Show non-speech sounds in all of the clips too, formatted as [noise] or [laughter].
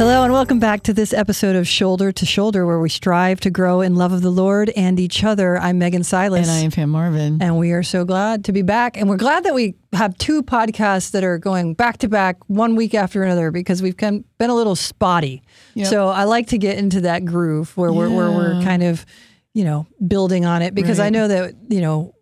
Hello, and welcome back to this episode of Shoulder to Shoulder, where we strive to grow in love of the Lord and each other. I'm Megan Silas. And I am Pam Marvin. And we are so glad to be back. And we're glad that we have two podcasts that are going back to back one week after another because we've been a little spotty. Yep. So I like to get into that groove where, yeah. we're, where we're kind of, you know, building on it because right. I know that, you know,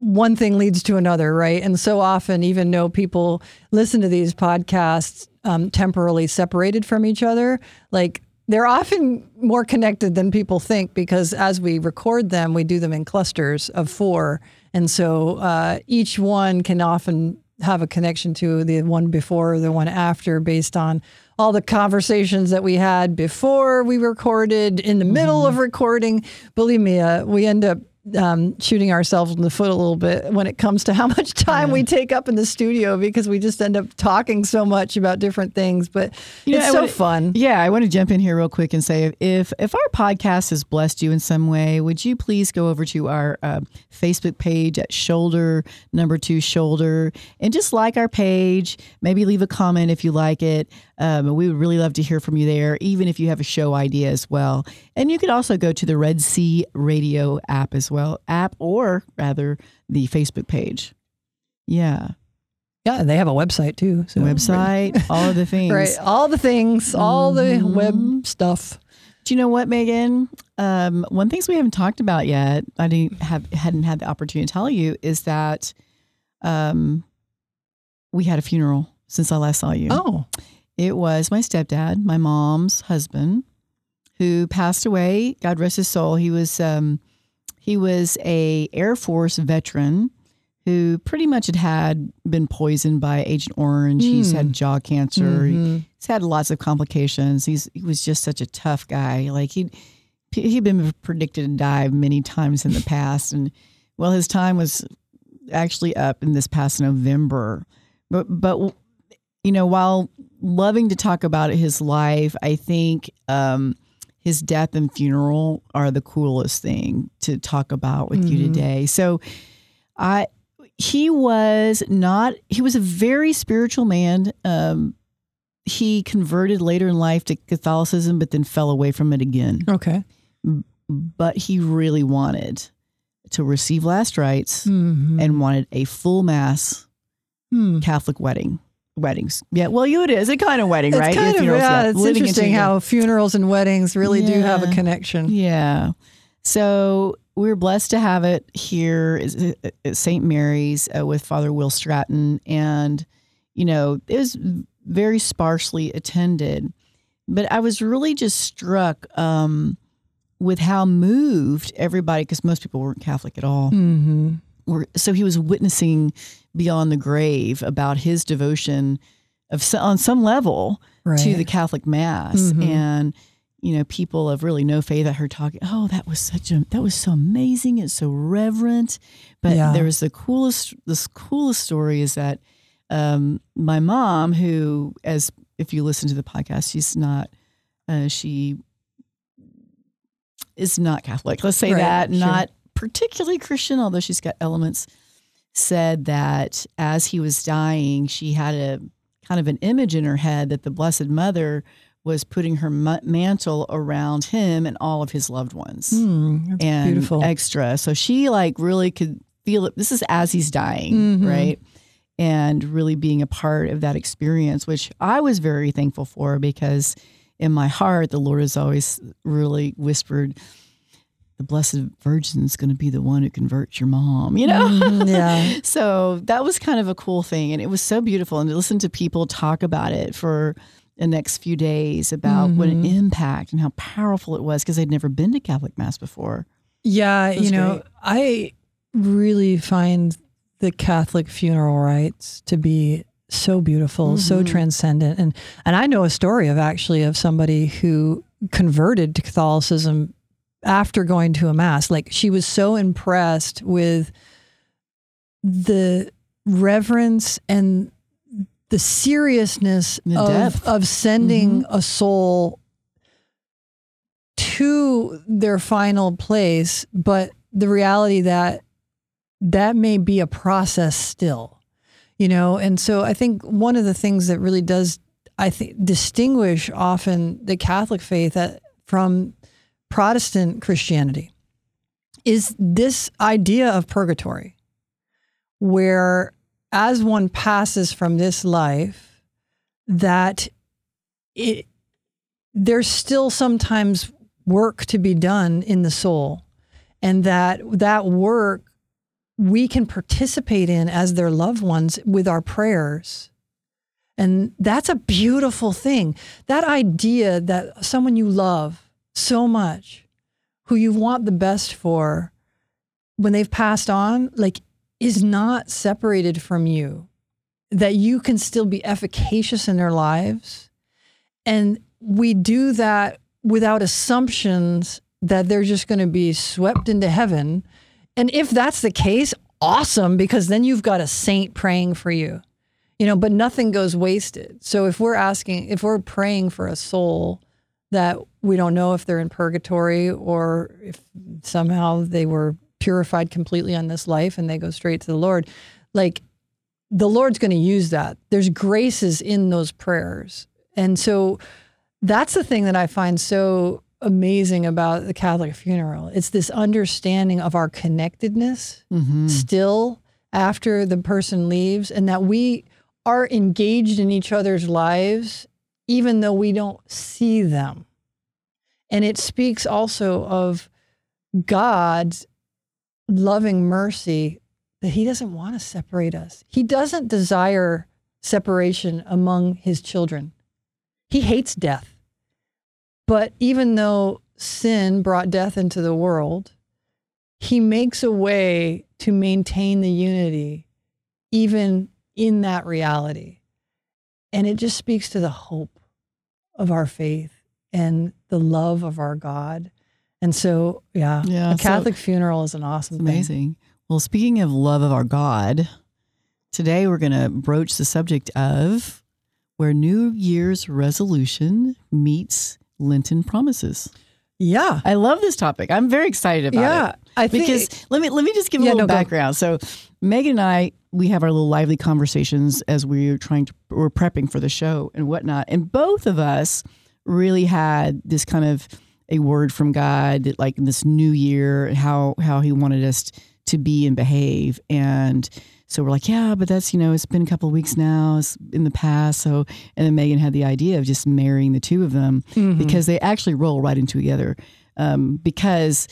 one thing leads to another, right? And so often, even though people listen to these podcasts um, temporarily separated from each other, like they're often more connected than people think because as we record them, we do them in clusters of four. And so uh, each one can often have a connection to the one before or the one after based on all the conversations that we had before we recorded, in the middle mm-hmm. of recording. Believe me, uh, we end up um, shooting ourselves in the foot a little bit when it comes to how [laughs] much time yeah. we take up in the studio because we just end up talking so much about different things. But you it's know, so wanna, fun. Yeah, I want to jump in here real quick and say if if our podcast has blessed you in some way, would you please go over to our uh, Facebook page at Shoulder Number Two Shoulder and just like our page. Maybe leave a comment if you like it. Um, we would really love to hear from you there, even if you have a show idea as well. And you could also go to the Red Sea Radio app as well, app or rather the Facebook page. Yeah. Yeah, and they have a website too. So website, [laughs] all of the things. Right, all the things, all mm-hmm. the web stuff. Do you know what, Megan? Um, one things we haven't talked about yet, I didn't have hadn't had the opportunity to tell you, is that um, we had a funeral since I last saw you. Oh, it was my stepdad, my mom's husband, who passed away. God rest his soul. He was um, he was a Air Force veteran who pretty much had had been poisoned by Agent Orange. Mm. He's had hmm. jaw cancer. Mm-hmm. He's had lots of complications. He's he was just such a tough guy. Like he he'd been predicted to die many times in the past, and well, his time was actually up in this past November. But but you know, while loving to talk about his life, I think um, his death and funeral are the coolest thing to talk about with mm-hmm. you today. So, I he was not he was a very spiritual man. Um, he converted later in life to Catholicism, but then fell away from it again. Okay, but he really wanted to receive last rites mm-hmm. and wanted a full mass hmm. Catholic wedding weddings. Yeah, well, you it is a kind of wedding, it's right? Kind of, yeah, it's interesting how funerals and weddings really yeah. do have a connection. Yeah. So we're blessed to have it here at St. Mary's uh, with Father Will Stratton, and you know it was very sparsely attended, but I was really just struck um, with how moved everybody, because most people weren't Catholic at all. Mm-hmm were, so he was witnessing beyond the grave about his devotion of on some level right. to the Catholic Mass mm-hmm. and you know people of really no faith I heard talking oh that was such a that was so amazing and so reverent but yeah. there was the coolest this coolest story is that um, my mom who as if you listen to the podcast she's not uh, she is not Catholic let's say right. that sure. not particularly Christian, although she's got elements, said that as he was dying, she had a kind of an image in her head that the Blessed Mother was putting her mantle around him and all of his loved ones. Mm, and beautiful. extra. So she like really could feel it. This is as he's dying, mm-hmm. right? And really being a part of that experience, which I was very thankful for because in my heart, the Lord has always really whispered, the Blessed Virgin is going to be the one who converts your mom, you know? Mm, yeah. [laughs] so that was kind of a cool thing. And it was so beautiful. And to listen to people talk about it for the next few days about mm-hmm. what an mm-hmm. impact and how powerful it was because they'd never been to Catholic Mass before. Yeah. You know, great. I really find the Catholic funeral rites to be so beautiful, mm-hmm. so transcendent. And, and I know a story of actually of somebody who converted to Catholicism after going to a mass. Like she was so impressed with the reverence and the seriousness the of, of sending mm-hmm. a soul to their final place, but the reality that that may be a process still, you know? And so I think one of the things that really does I think distinguish often the Catholic faith from Protestant Christianity is this idea of purgatory, where as one passes from this life, that it there's still sometimes work to be done in the soul, and that that work we can participate in as their loved ones with our prayers. And that's a beautiful thing. That idea that someone you love so much, who you want the best for, when they've passed on, like is not separated from you, that you can still be efficacious in their lives. And we do that without assumptions that they're just going to be swept into heaven. And if that's the case, awesome, because then you've got a saint praying for you, you know, but nothing goes wasted. So if we're asking, if we're praying for a soul that we don't know if they're in purgatory or if somehow they were purified completely on this life and they go straight to the Lord, like the Lord's going to use that. There's graces in those prayers. And so that's the thing that I find so amazing about the Catholic funeral. It's this understanding of our connectedness mm-hmm. still after the person leaves and that we are engaged in each other's lives even though we don't see them. And it speaks also of God's loving mercy that he doesn't want to separate us. He doesn't desire separation among his children. He hates death. But even though sin brought death into the world, he makes a way to maintain the unity even in that reality. And it just speaks to the hope of our faith and the love of our God and so, yeah, yeah a Catholic so funeral is an awesome amazing. Well, speaking of love of our God, today we're going to broach the subject of where New Year's resolution meets Lenten promises. Yeah. I love this topic. I'm very excited about yeah, it. I think because let me let me just give yeah, a little no, background. Go. So Megan and I, we have our little lively conversations as we're trying to we're prepping for the show and whatnot. And both of us really had this kind of a word from God, like in this new year, how how He wanted us to be and behave, and so we're like, yeah, but that's you know, it's been a couple of weeks now, it's in the past. So, and then Megan had the idea of just marrying the two of them mm-hmm. because they actually roll right into together. Um, because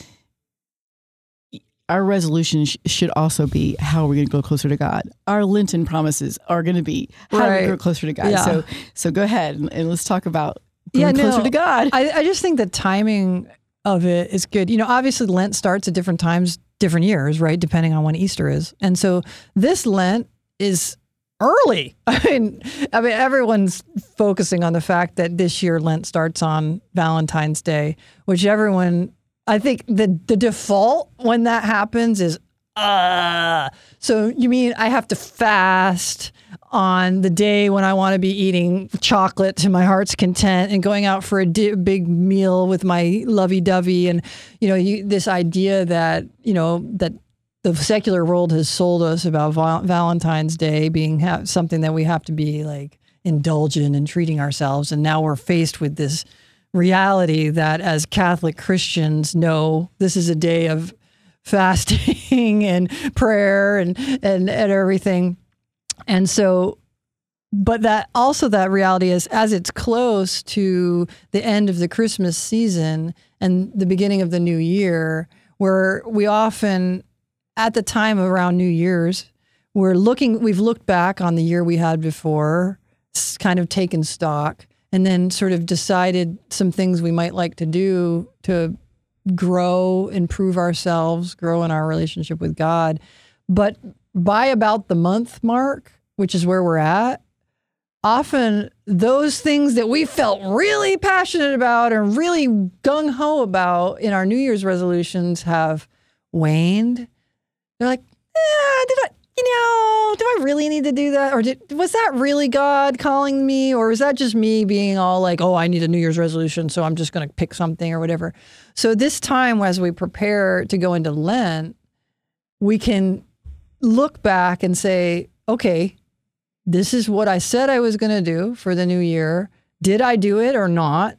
our resolution sh- should also be how are we going to go closer to God. Our Lenten promises are going to be how right. we go closer to God. Yeah. So, so go ahead and, and let's talk about yeah, closer no, to God. I, I just think the timing of it is good. You know, obviously Lent starts at different times, different years, right? Depending on when Easter is. And so this Lent is early. [laughs] I mean, I mean, everyone's focusing on the fact that this year Lent starts on Valentine's Day, which everyone, I think the the default when that happens is, uh, so you mean I have to fast? on the day when I want to be eating chocolate to my heart's content and going out for a di- big meal with my lovey-dovey and you know you, this idea that you know that the secular world has sold us about val- Valentine's Day being ha- something that we have to be like indulgent and treating ourselves and now we're faced with this reality that as Catholic Christians know this is a day of fasting [laughs] and prayer and and, and everything. And so, but that also that reality is as it's close to the end of the Christmas season and the beginning of the new year, where we often, at the time around New Year's, we're looking, we've looked back on the year we had before, kind of taken stock, and then sort of decided some things we might like to do to grow, improve ourselves, grow in our relationship with God. But by about the month mark, which is where we're at, often those things that we felt really passionate about and really gung ho about in our New Year's resolutions have waned. They're like, eh, did I, you know, do I really need to do that? Or did, was that really God calling me? Or is that just me being all like, oh, I need a New Year's resolution, so I'm just going to pick something or whatever? So, this time, as we prepare to go into Lent, we can look back and say, okay, this is what I said I was going to do for the new year. Did I do it or not?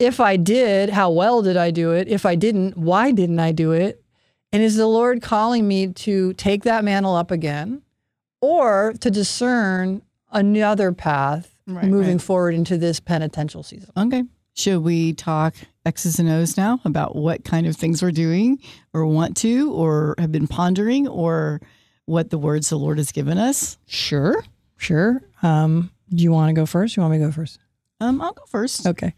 If I did, how well did I do it? If I didn't, why didn't I do it? And is the Lord calling me to take that mantle up again or to discern another path Right, moving right. forward into this penitential season? Okay. Should we talk X's and O's now about what kind of things we're doing or want to or have been pondering or what the words the Lord has given us? Sure. Sure. Um, do you want to go first? You want me to go first? Um, I'll go first. Okay.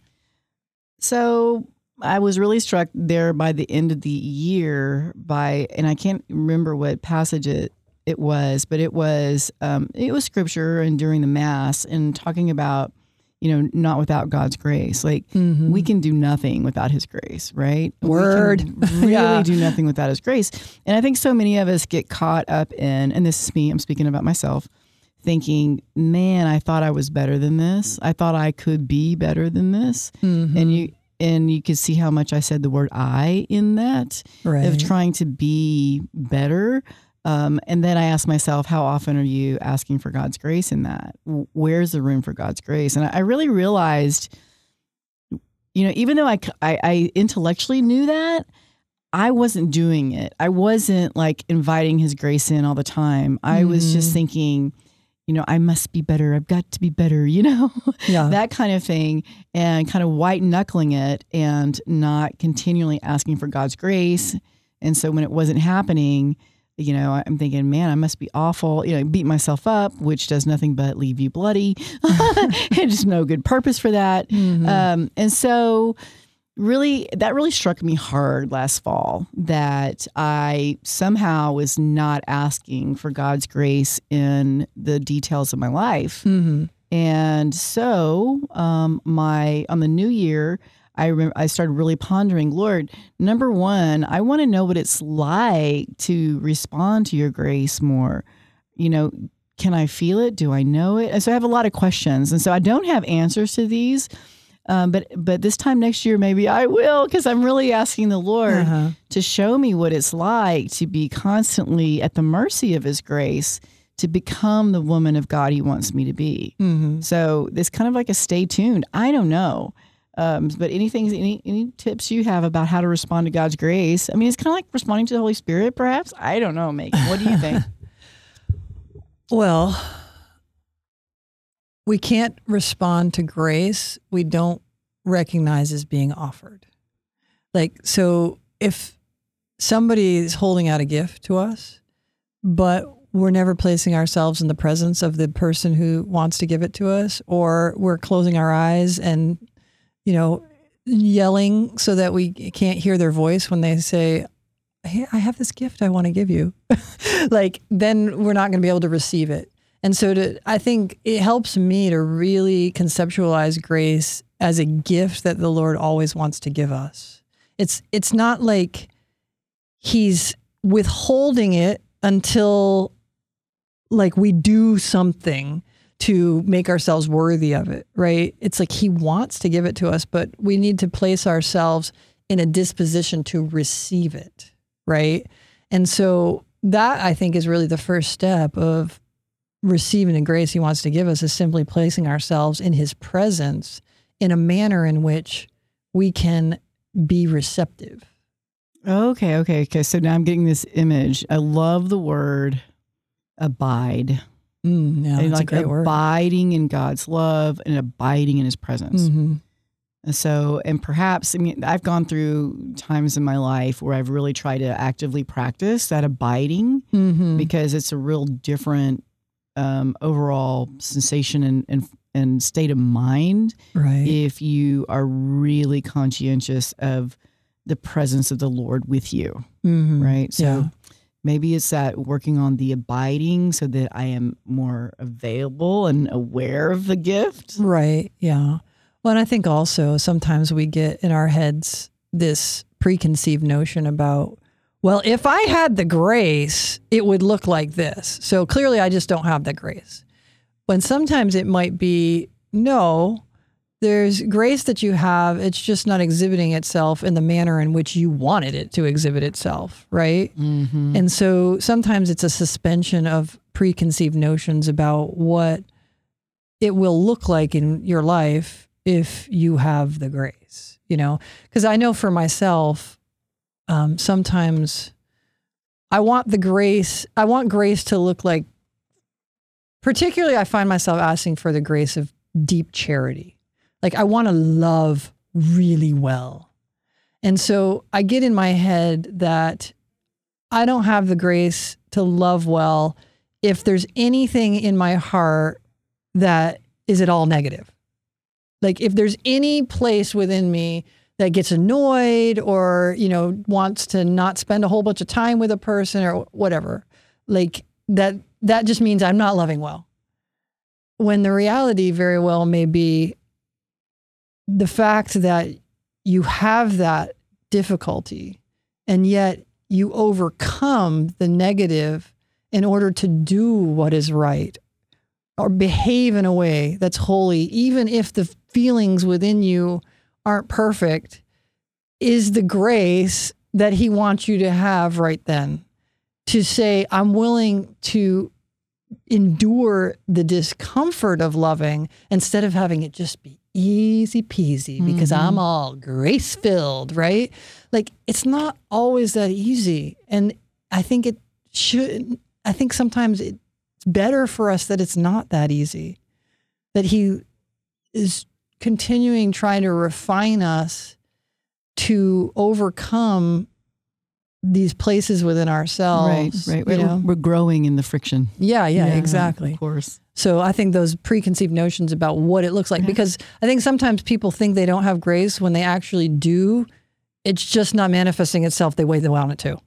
So I was really struck there by the end of the year by, and I can't remember what passage it it was, but it was um, it was scripture and during the mass and talking about you know not without God's grace. Like we can do nothing without His grace, right? We can Word. [laughs] really Yeah. do nothing without His grace. And I think so many of us get caught up in, and this is me. I'm speaking about myself. Thinking, man, I thought I was better than this. I thought I could be better than this Mm-hmm. and you and you could see how much I said the word I in that Right. of trying to be better. Um, and then I asked myself, how often are you asking for God's grace in that? Where's the room for God's grace? And I, I really realized, you know, even though I I intellectually knew that, I wasn't doing it. I wasn't like inviting His grace in all the time. I was just Mhm. thinking, you know, I must be better. I've got to be better, you know? [laughs] yeah. that kind of thing and kind of white knuckling it and not continually asking for God's grace. And so when it wasn't happening, you know, I'm thinking, man, I must be awful. You know, beat myself up, which does nothing but leave you bloody. [laughs] [laughs] and just no good purpose for that. Mhm. Um, and so really that really struck me hard last fall that I somehow was not asking for God's grace in the details of my life. Mhm. And so, um, my on the new year, I remember I started really pondering, Lord, number one, I want to know what it's like to respond to your grace more. You know, can I feel it? Do I know it? And so I have a lot of questions, and so I don't have answers to these. Um, but but this time next year, maybe I will, because I'm really asking the Lord Uh-huh. to show me what it's like to be constantly at the mercy of His grace to become the woman of God He wants me to be. Mhm. So it's kind of like a stay tuned. I don't know. Um, but anything, any any tips you have about how to respond to God's grace? I mean, it's kind of like responding to the Holy Spirit, perhaps. I don't know, Megan. What do you think? [laughs] Well, we can't respond to grace we don't recognize as being offered. Like, so if somebody is holding out a gift to us, but we're never placing ourselves in the presence of the person who wants to give it to us, or we're closing our eyes and, you know, yelling so that we can't hear their voice when they say, Hey, I have this gift I want to give you. [laughs] like, then we're not going to be able to receive it. And so to, I think it helps me to really conceptualize grace as a gift that the Lord always wants to give us. It's it's not like he's withholding it until like we do something to make ourselves worthy of it, right? It's like he wants to give it to us, but we need to place ourselves in a disposition to receive it, right? And so that I think is really the first step of receiving the grace he wants to give us is simply placing ourselves in his presence in a manner in which we can be receptive. okay, okay, okay. So now I'm getting this image. I love the word abide. Mm, yeah, and like a great word. abiding in God's love and abiding in His presence. Mhm. And so, and perhaps, I mean, I've gone through times in my life where I've really tried to actively practice that abiding Mhm. because it's a real different um, overall sensation and, and and state of mind Right. if you are really conscientious of the presence of the Lord with you, Mhm. right? So Yeah. maybe it's that working on the abiding so that I am more available and aware of the gift. Right. Yeah. Well, and I think also sometimes we get in our heads this preconceived notion about, well, if I had the grace, it would look like this. So clearly I just don't have the grace. When sometimes it might be, no, there's grace that you have. It's just not exhibiting itself in the manner in which you wanted it to exhibit itself, right? Mm-hmm. And so sometimes it's a suspension of preconceived notions about what it will look like in your life if you have the grace, you know? Because I know for myself, um, sometimes I want the grace, I want grace to look like, particularly, I find myself asking for the grace of deep charity. Like, I want to love really well. And so I get in my head that I don't have the grace to love well if there's anything in my heart that is at all negative. Like if there's any place within me that gets annoyed or, you know, wants to not spend a whole bunch of time with a person or whatever, like that that just means I'm not loving well. When the reality very well may be the fact that you have that difficulty and yet you overcome the negative in order to do what is right or behave in a way that's holy, even if the feelings within you aren't perfect, is the grace that He wants you to have right then. To say, I'm willing to endure the discomfort of loving instead of having it just be easy peasy because Mm-hmm. I'm all grace filled, right? Like it's not always that easy. And I think it should, I think sometimes it's better for us that it's not that easy, that He is continuing trying to refine us to overcome these places within ourselves. right. you We're, know? we're growing in the friction. Yeah, yeah, exactly. Of course. So I think those preconceived notions about what it looks like, because I think sometimes people think they don't have grace when they actually do. It's just not manifesting itself They wait the way they want it to.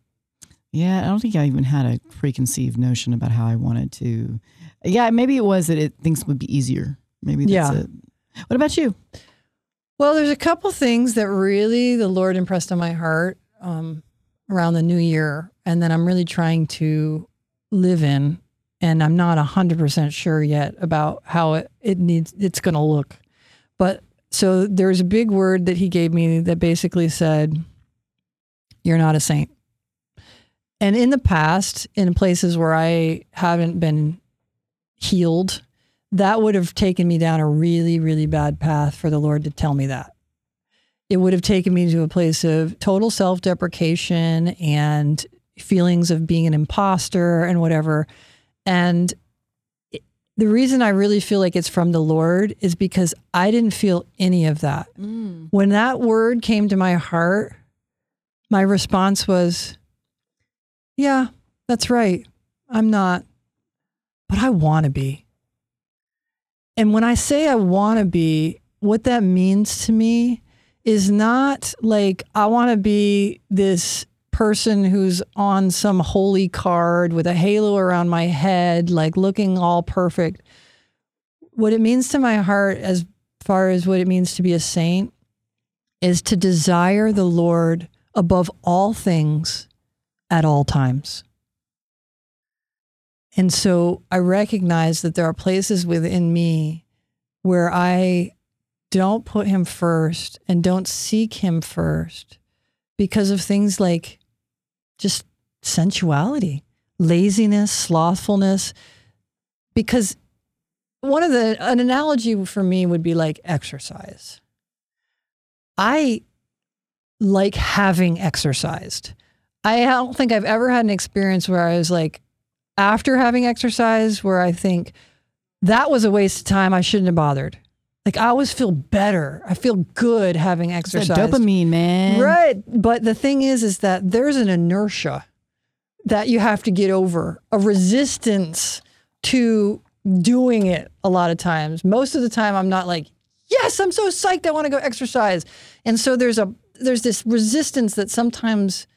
Yeah, I don't think I even had a preconceived notion about how I wanted to. Yeah, maybe it was that it things would be easier. Maybe that's Yeah. it. What about you? Well, there's a couple things that really the Lord impressed on my heart um, around the new year, and that I'm really trying to live in. And I'm not 100% sure yet about how it, it needs it's going to look. But so there's a big word that he gave me that basically said, You're not a saint. And in the past, in places where I haven't been healed, that would have taken me down a really, really bad path for the Lord to tell me that. It would have taken me to a place of total self deprecation and feelings of being an imposter and whatever. And the reason I really feel like it's from the Lord is because I didn't feel any of that. Mm. When that word came to my heart, my response was, Yeah, that's right. I'm not, but I want to be. And when I say I want to be, what that means to me is not like I want to be this person who's on some holy card with a halo around my head, like looking all perfect. What it means to my heart, as far as what it means to be a saint, is to desire the Lord above all things at all times. And so I recognize that there are places within me where I don't put him first and don't seek him first because of things like just sensuality, laziness, slothfulness. Because one of the, an analogy for me would be like exercise. I like having exercised. I don't think I've ever had an experience where I was like, after having exercise, where I think that was a waste of time. I shouldn't have bothered. Like I always feel better. I feel good having exercise. dopamine, man. Right. But the thing is, is that there's an inertia that you have to get over, a resistance to doing it a lot of times. Most of the time I'm not like, yes, I'm so psyched, I want to go exercise. And so there's a there's this resistance that sometimes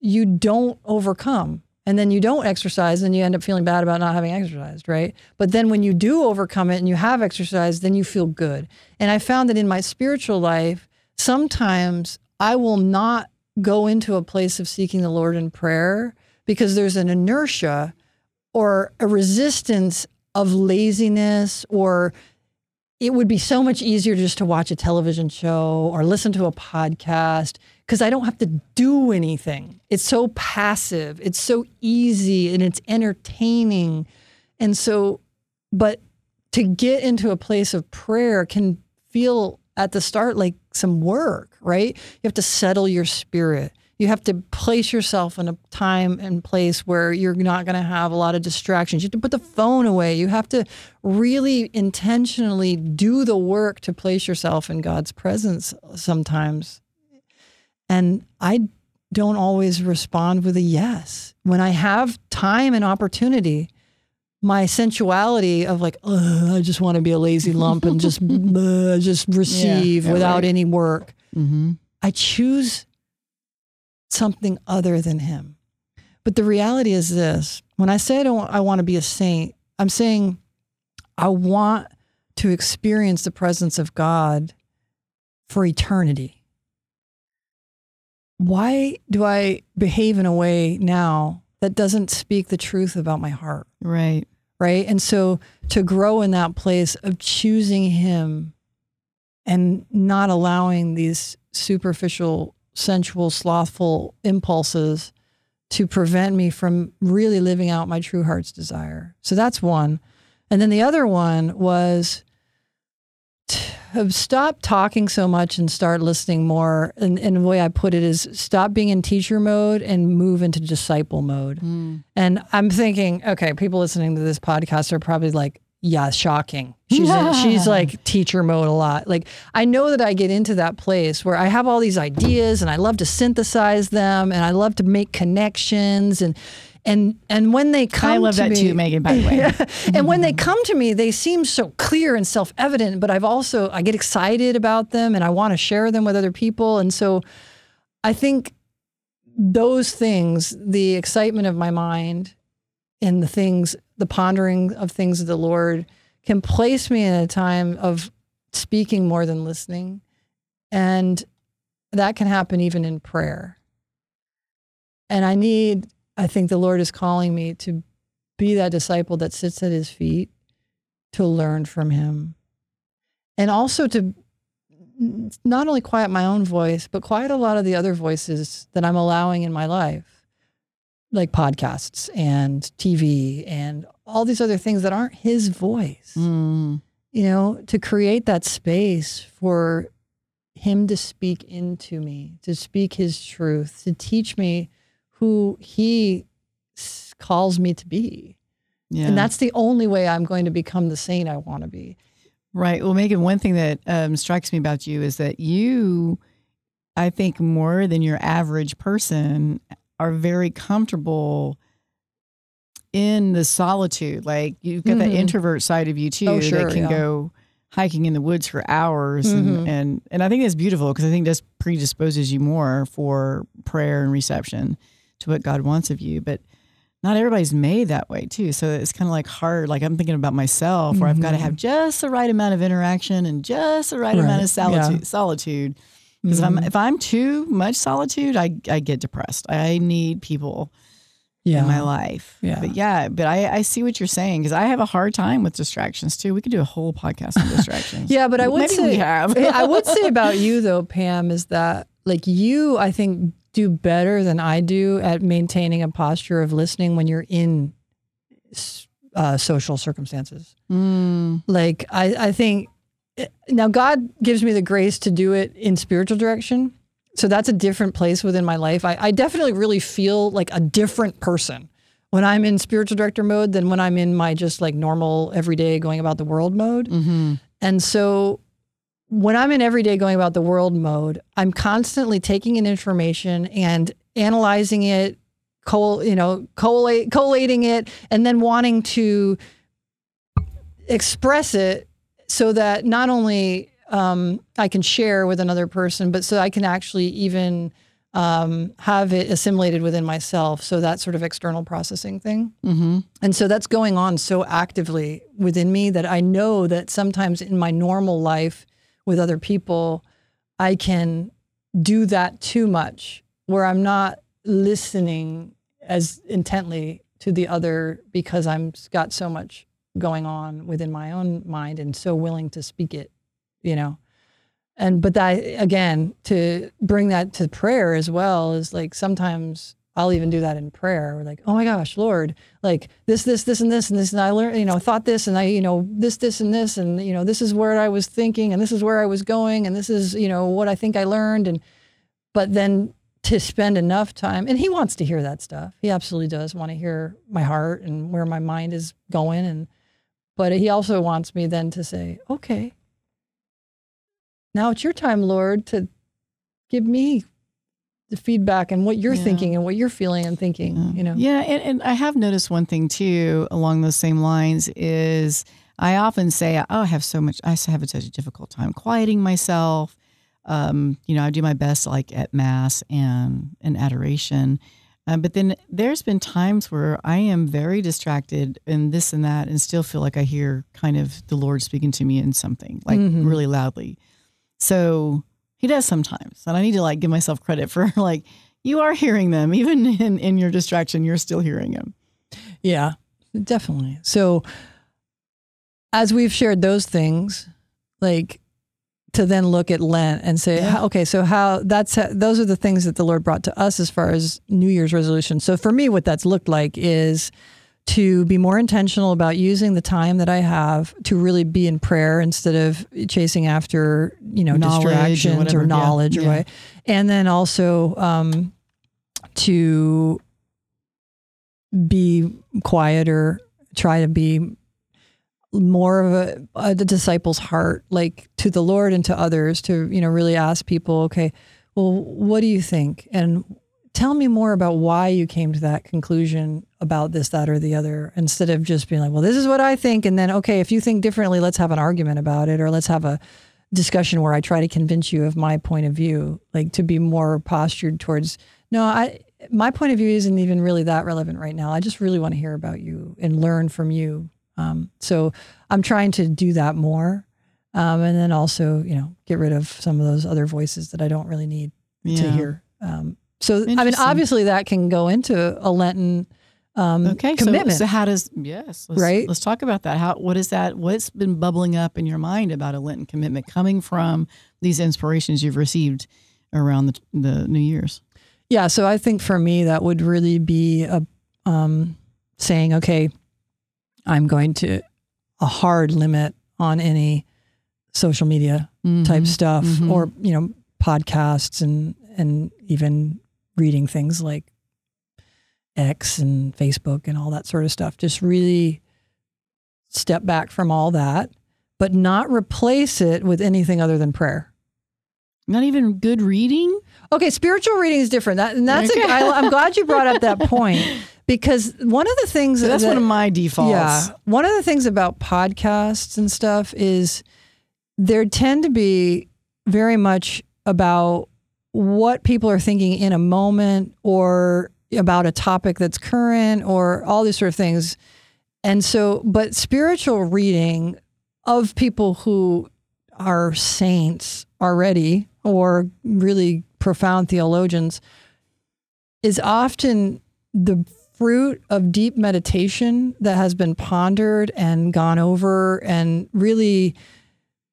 you don't overcome. And then you don't exercise and you end up feeling bad about not having exercised, right? But then when you do overcome it and you have exercise, then you feel good. And I found that in my spiritual life, sometimes I will not go into a place of seeking the Lord in prayer because there's an inertia or a resistance of laziness or it would be so much easier just to watch a television show or listen to a podcast because I don't have to do anything. It's so passive, it's so easy, and it's entertaining. And so, but to get into a place of prayer can feel at the start like some work, right? You have to settle your spirit. You have to place yourself in a time and place where you're not going to have a lot of distractions. You have to put the phone away. You have to really intentionally do the work to place yourself in God's presence sometimes. And I don't always respond with a yes. When I have time and opportunity, my sensuality of like, I just want to be a lazy lump and just [laughs] just receive yeah, without right. any work. Mm-hmm. I choose something other than Him. But the reality is this: when I say I don't, I want to be a saint, I'm saying I want to experience the presence of God for eternity. Why do I behave in a way now that doesn't speak the truth about my heart. Right. Right. And so to grow in that place of choosing Him and not allowing these superficial, sensual, slothful impulses to prevent me from really living out my true heart's desire. So that's one. And then the other one was stop talking so much and start listening more. And, and, the way I put it is stop being in teacher mode and move into disciple mode. Mm. And I'm thinking, okay, people listening to this podcast are probably like, yeah, shocking. She's yeah. [laughs] in, she's like teacher mode a lot. Like I know that I get into that place where I have all these ideas and I love to synthesize them and I love to make connections and and and when they come, I love to that me, too, Megan. By the way, [laughs] yeah. mm-hmm. and when they come to me, they seem so clear and self evident. But I've also I get excited about them, and I want to share them with other people. And so, I think those things, the excitement of my mind, and the things, the pondering of things of the Lord, can place me in a time of speaking more than listening, and that can happen even in prayer. And I need I think the Lord is calling me to be that disciple that sits at his feet to learn from him. And also to not only quiet my own voice, but quiet a lot of the other voices that I'm allowing in my life, like podcasts and TV and all these other things that aren't his voice. Mm. You know, to create that space for him to speak into me, to speak his truth, to teach me who he calls me to be. Yeah. And that's the only way I'm going to become the saint I want to be. Right. Well, Megan, one thing that um, strikes me about you is that you, I think, more than your average person, are very comfortable in the solitude. Like you've got mm-hmm. that introvert side of you too oh, sure, that can yeah. go hiking in the woods for hours mm-hmm. and, and and I think that's beautiful because I think that predisposes you more for prayer and reception to what God wants of you. But not everybody's made that way too. So it's kind of like hard. Like I'm thinking about myself where mm-hmm. I've got to have just the right amount of interaction and just the right, right. amount of solitude. Yeah. Solitude. Because mm-hmm. if I'm if I'm too much solitude, I I get depressed. I need people yeah. in my life. Yeah. But yeah, but I, I see what you're saying because I have a hard time with distractions too. We could do a whole podcast on distractions. [laughs] yeah, but I would Maybe say we have. [laughs] I would say [laughs] about you though, Pam, is that like you, I think do better than I do at maintaining a posture of listening when you're in uh, social circumstances. Mm. Like I, I think eh, now God gives me the grace to do it in spiritual direction. So that's a different place within my life. I, I definitely really feel like a different person when I'm in spiritual director mode than when I'm in my just like normal everyday going about the world mode. Mm-hmm. And so when I'm in everyday going about the world mode, I'm constantly taking in information and analyzing it, col- you know, collate, collating it, and then wanting to express it so that not only um, I can share with another person, but so I can actually even um, have it assimilated within myself. So that sort of external processing thing. Mm-hmm. And so that's going on so actively within me that I know that sometimes in my normal life, with other people, I can do that too much where I'm not listening as intently to the other because I'm got so much going on within my own mind and so willing to speak it, you know. And but that again to bring that to prayer as well is like sometimes I'll even do that in prayer. We're like, oh my gosh, Lord, like this, this, this, and this, and this, and I learned, you know, thought this, and I, you know, this, this, and this, and you know, this is where I was thinking, and this is where I was going, and this is, you know, what I think I learned, and but then to spend enough time, and He wants to hear that stuff. He absolutely does want to hear my heart and where my mind is going, and but He also wants me then to say, okay, now it's your time, Lord, to give me the feedback and what you're yeah. thinking and what you're feeling and thinking, yeah. you know? Yeah. And, and I have noticed one thing too, along those same lines is I often say, oh, I have so much, I have such a difficult time quieting myself. Um, you know, I do my best like at mass and, and adoration. Um, but then there's been times where I am very distracted and this and that and still feel like I hear kind of the Lord speaking to me in something like mm-hmm. really loudly. So he does sometimes. And I need to like give myself credit for [laughs] like, you are hearing them. Even in, in your distraction, you're still hearing them. Yeah, definitely. So as we've shared those things, like to then look at Lent and say, yeah. okay, so how that's those are the things that the Lord brought to us as far as New Year's resolution. So for me, what that's looked like is to be more intentional about using the time that I have to really be in prayer instead of chasing after, you know, knowledge distractions or, or knowledge yeah. or yeah. And then also um, to be quieter, try to be more of a, a the disciple's heart, like to the Lord and to others, to, you know, really ask people, okay, well, what do you think? And tell me more about why you came to that conclusion about this, that, or the other, instead of just being like, well, this is what I think. And then, okay, if you think differently, let's have an argument about it or let's have a discussion where I try to convince you of my point of view, like to be more postured towards, no, I, my point of view isn't even really that relevant right now. I just really want to hear about you and learn from you. Um, so I'm trying to do that more. Um, and then also, you know, get rid of some of those other voices that I don't really need yeah. to hear. Um, so I mean, obviously that can go into a Lenten um, okay, commitment. So, so, how does yes, let's, right? Let's talk about that. How what is that? What's been bubbling up in your mind about a Lenten commitment coming from these inspirations you've received around the the New Year's? Yeah, so I think for me that would really be a um, saying, okay, I'm going to a hard limit on any social media mm-hmm. type stuff mm-hmm. or you know podcasts and and even reading things like X and Facebook and all that sort of stuff. Just really step back from all that, but not replace it with anything other than prayer. Not even good reading? Okay, spiritual reading is different. That, and that's okay. a, I, I'm glad you brought up that point [laughs] because one of the things so that's that, one of my defaults. Yeah, one of the things about podcasts and stuff is there tend to be very much about what people are thinking in a moment or about a topic that's current or all these sort of things. And so, but spiritual reading of people who are saints already or really profound theologians is often the fruit of deep meditation that has been pondered and gone over and really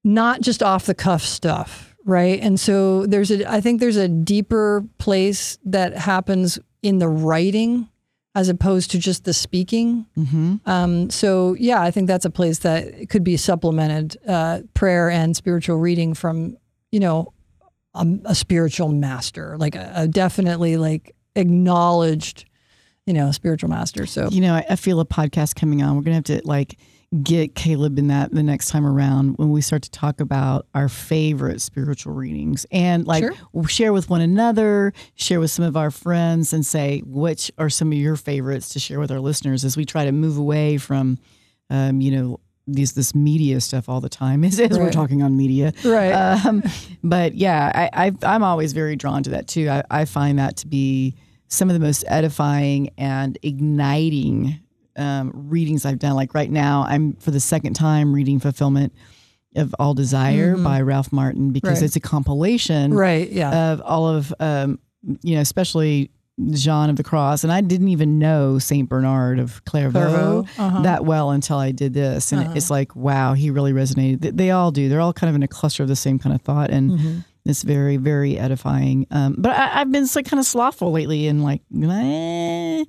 not just off the cuff stuff right? And so there's a I think there's a deeper place that happens in the writing as opposed to just the speaking. Mm-hmm. Um, so yeah, I think that's a place that could be supplemented uh, prayer and spiritual reading from you know a, a spiritual master, like a, a, definitely like acknowledged you know spiritual master. So you know I, I feel a podcast coming on. We're gonna have to like get Caleb in that the next time around when we start to talk about our favorite spiritual readings and like sure. share with one another, share with some of our friends, and say which are some of your favorites to share with our listeners as we try to move away from, um, you know, these this media stuff all the time [laughs] as, as right. we're talking on media, right? Um, but yeah, I, I am always very drawn to that too. I, I find that to be some of the most edifying and igniting um, readings I've done. Like right now, I'm for the second time reading Fulfillment of All Desire mm-hmm. by Ralph Martin because right. it's a compilation right, yeah. of all of, um, you know, especially John of the Cross, and I didn't even know Saint Bernard of Clairvaux, uh-huh. that well until I did this, and it's like, wow, he really resonated. They, they all do. They're all kind of in a cluster of the same kind of thought, and Mm-hmm. It's very, very edifying. Um, but I, I've been so kind of slothful lately, and like, eh,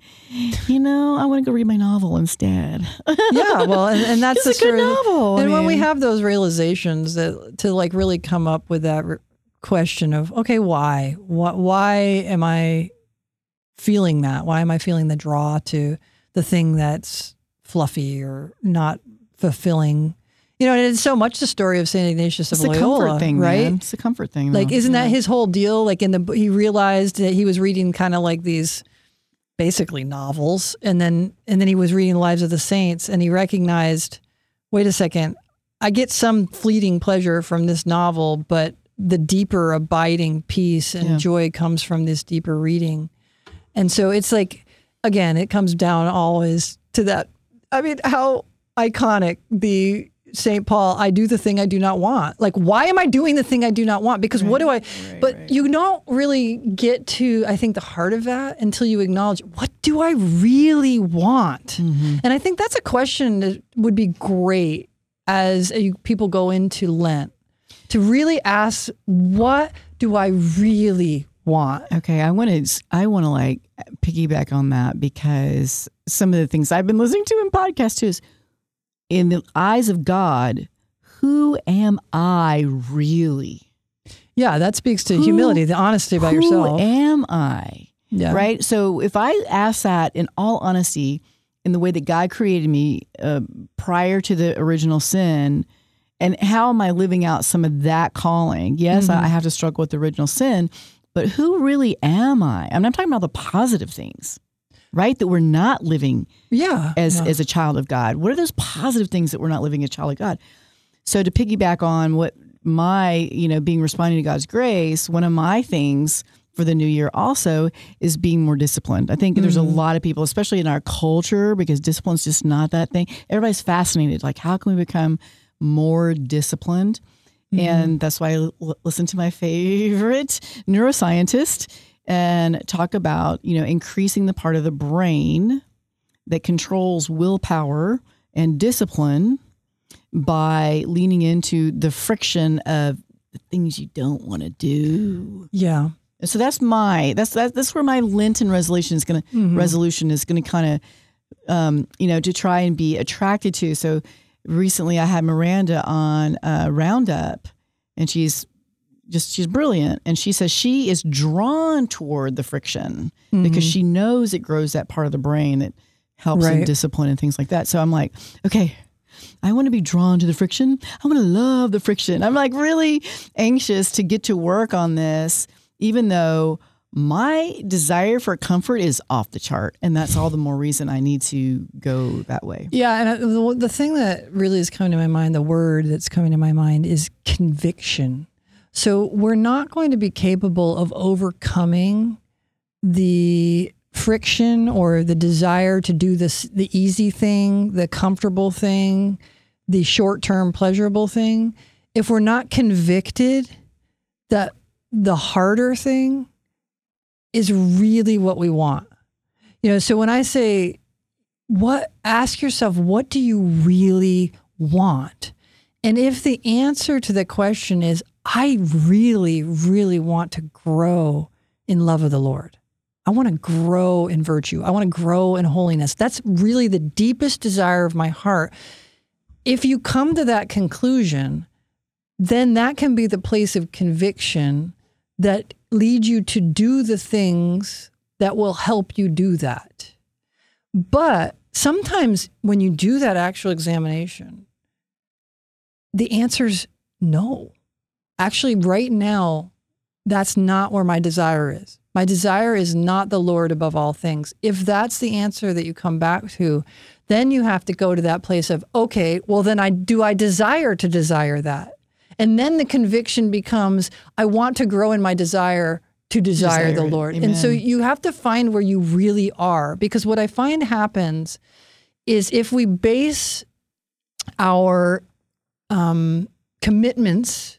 you know, I want to go read my novel instead. yeah, well, and, and [laughs] that's It's the a good novel, I And when we have those realizations, that to like really come up with that re- question of, okay, why? What? Why am I feeling that? Why am I feeling the draw to the thing that's fluffy or not fulfilling? You know, and it's so much the story of Saint Ignatius of It's a Loyola, comfort thing, right? man. It's a comfort thing. Like, isn't that his whole deal? Like in the he realized that he was reading kind of like these basically novels, and then and then he was reading the Lives of the Saints, and he recognized, wait a second, I get some fleeting pleasure from this novel, but the deeper abiding peace and Yeah. joy comes from this deeper reading, and so it's like again, it comes down always to that. I mean, how iconic the St. Paul, I do the thing I do not want. Like, why am I doing the thing I do not want? Because what do I, but you don't really get to, I think, the heart of that until you acknowledge, what do I really want? Mm-hmm. And I think that's a question that would be great as you, people go into Lent to really ask, what do I really want? Okay, I want to I want to like piggyback on that because some of the things I've been listening to in podcasts too is in the eyes of God, who am I really? Yeah, that speaks to Who- humility, the honesty about who yourself. Who am I? yeah. Right? So if I ask that in all honesty, in the way that God created me uh, prior to the original sin, and how am I living out some of that calling? Yes, I I have to struggle with the original sin, but who really am I? I'm not talking about the positive things, right? That we're not living Yeah. as yeah. as a child of God. What are those positive things that we're not living as a child of God? So to piggyback on what my, you know, being responding to God's grace, one of my things for the new year also is being more disciplined. I think there's a mm-hmm. lot of people, especially in our culture, because discipline's just not that thing. Everybody's fascinated. Like, how can we become more disciplined? Mm-hmm. And that's why I l- listen to my [laughs] favorite neuroscientist and talk about, you know, increasing the part of the brain that controls willpower and discipline by leaning into the friction of the things you don't want to do. yeah. So that's my that's that, that's where my Lenten resolution is going to resolution is going to kind of um, you know to try and be attracted to. So recently I had Miranda on uh, Roundup, and she's just she's brilliant, and she says she is drawn toward the friction mm-hmm. because she knows it grows that part of the brain that helps in discipline and things like that. So I'm like, okay. I want to be drawn to the friction. I want to love the friction. I'm like really anxious to get to work on this, even though my desire for comfort is off the chart. And that's all the more reason I need to go that way. Yeah, and I, the, the thing that really is coming to my mind, the word that's coming to my mind is conviction. So we're not going to be capable of overcoming the friction or the desire to do this the easy thing, the comfortable thing, the short-term pleasurable thing if we're not convicted that the harder thing is really what we want. You know, so when I say what ask yourself what do you really want and if the answer to the question is i really really want to grow in love of the lord. I want to grow in virtue. I want to grow in holiness. That's really the deepest desire of my heart. If you come to that conclusion then that can be the place of conviction that lead you to do the things that will help you do that. But sometimes when you do that actual examination, the answer's no. Actually, right now, that's not where my desire is. My desire is not the Lord above all things. If that's the answer that you come back to, then you have to go to that place of, okay, well, then I do I desire to desire that? And then the conviction becomes, I want to grow in my desire to desire, Desire the. Lord. And so you have to find where you really are. Because what I find happens is if we base our um, commitments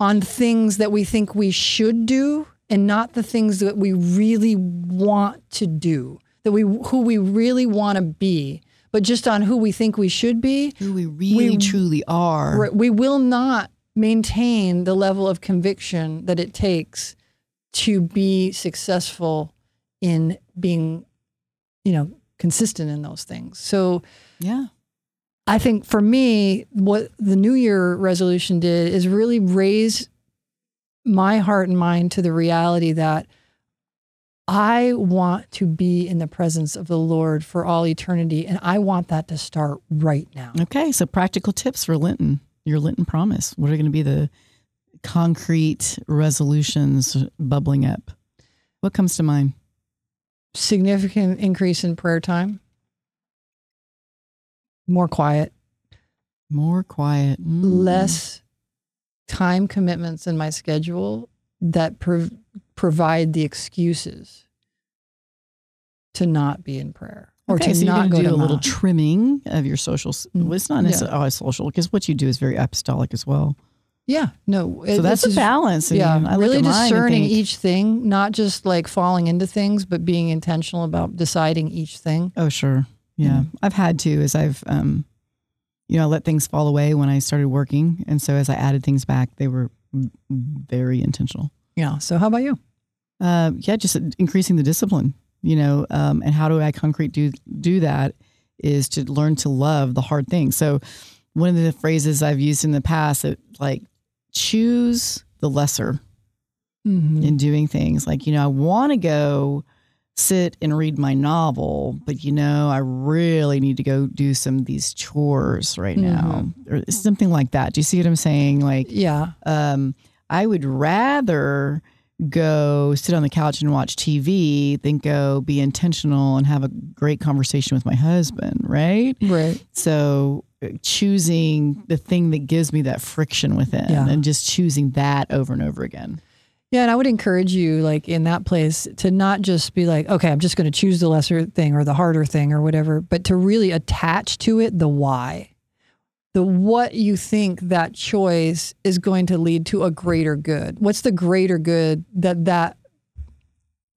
on things that we think we should do and not the things that we really want to do, that we who we really want to be, but just on who we think we should be, Who we really We- truly are. We will not maintain the level of conviction that it takes to be successful in being, you know, consistent in those things. So Yeah. I think for me, what the New Year resolution did is really raise my heart and mind to the reality that I want to be in the presence of the Lord for all eternity. And I want that to start right now. Okay. So practical tips for Lenten, your Lenten promise. What are going to be the concrete resolutions bubbling up? What comes to mind? Significant increase in prayer time, more quiet, More quiet. Mm. less time commitments in my schedule that prov- provide the excuses to not be in prayer or okay, to so not go do to a little trimming of your social. Mm. Well, it's not Yeah. necessarily always social because what you do is very apostolic as well. yeah, no. So that's a balance. Yeah, I really at mine and discerning think, each thing, not just like falling into things, but being intentional about deciding each thing. Oh, sure. Yeah. I've had to as I've, um, you know, I let things fall away when I started working. And so as I added things back, they were very intentional. Yeah. So how about you? Uh, yeah, just increasing the discipline, you know, um, and how do I concrete do, do that is to learn to love the hard things. So one of the phrases I've used in the past that like choose the lesser Mm-hmm. in doing things. Like, you know, I want to go sit and read my novel, but you know, I really need to go do some of these chores right now, or something like that. Do you see what I'm saying? Like, Yeah. um, I would rather go sit on the couch and watch TV than go be intentional and have a great conversation with my husband, right? Right. So uh, choosing the thing that gives me that friction within Yeah. and just choosing that over and over again. Yeah, and I would encourage you, like in that place, to not just be like, okay, I'm just going to choose the lesser thing or the harder thing or whatever, but to really attach to it the why, the what you think that choice is going to lead to a greater good. What's the greater good that that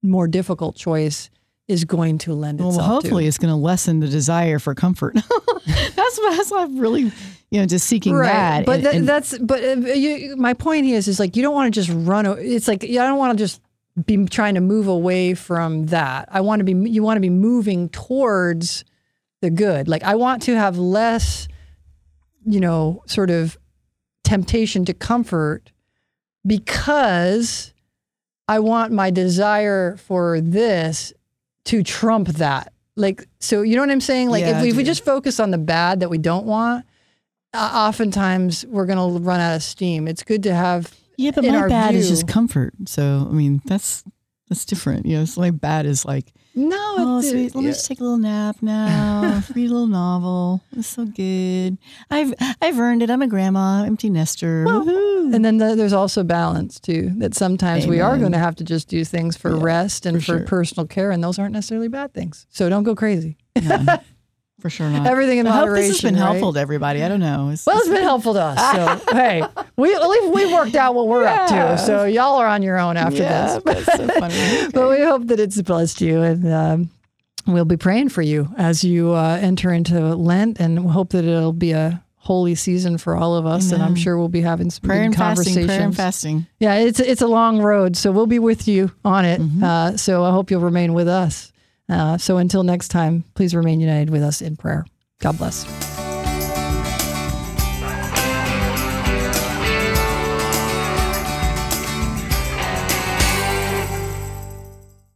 more difficult choice is going to lend itself Well, hopefully to? it's going to lessen the desire for comfort. [laughs] that's what that's what I'm really, you know, just seeking that. But and- that, and- that's but uh, you, my point is is like you don't want to just run. It's like yeah, I don't want to just be trying to move away from that. I want to be you want to be moving towards the good. Like I want to have less, you know, sort of temptation to comfort because I want my desire for this to trump that. Like so, you know what I'm saying? Like Yeah, if, we, if we just focus on the bad that we don't want, Uh, oftentimes we're going to run out of steam. It's good to have yeah, but in my our bad is just comfort. So I mean, that's that's different. You know, so my bad is like, no. oh, it's- sweet, let me yeah. just take a little nap now, [laughs] read a little novel. It's so good. I've I've earned it. I'm a grandma, empty nester. Woohoo. And then the, there's also balance too. That sometimes we are going to have to just do things for Yeah, rest and for for, sure. personal care, and those aren't necessarily bad things. So don't go crazy. Yeah, [laughs] for sure not. Everything in I hope this has been right? helpful to everybody. I don't know. It's, Well, it's been helpful to us. So [laughs] hey, we at least we worked out what we're up to. So y'all are on your own after yeah, this. that's so [laughs] funny. But we hope that it's blessed you, and um, we'll be praying for you as you uh, enter into Lent, and we hope that it'll be a holy season for all of us. And I'm sure we'll be having some prayer good and fasting. Prayer and fasting. Yeah, it's it's a long road, so we'll be with you on it. Mm-hmm. Uh, so I hope you'll remain with us. Uh, so until next time, please remain united with us in prayer. God bless.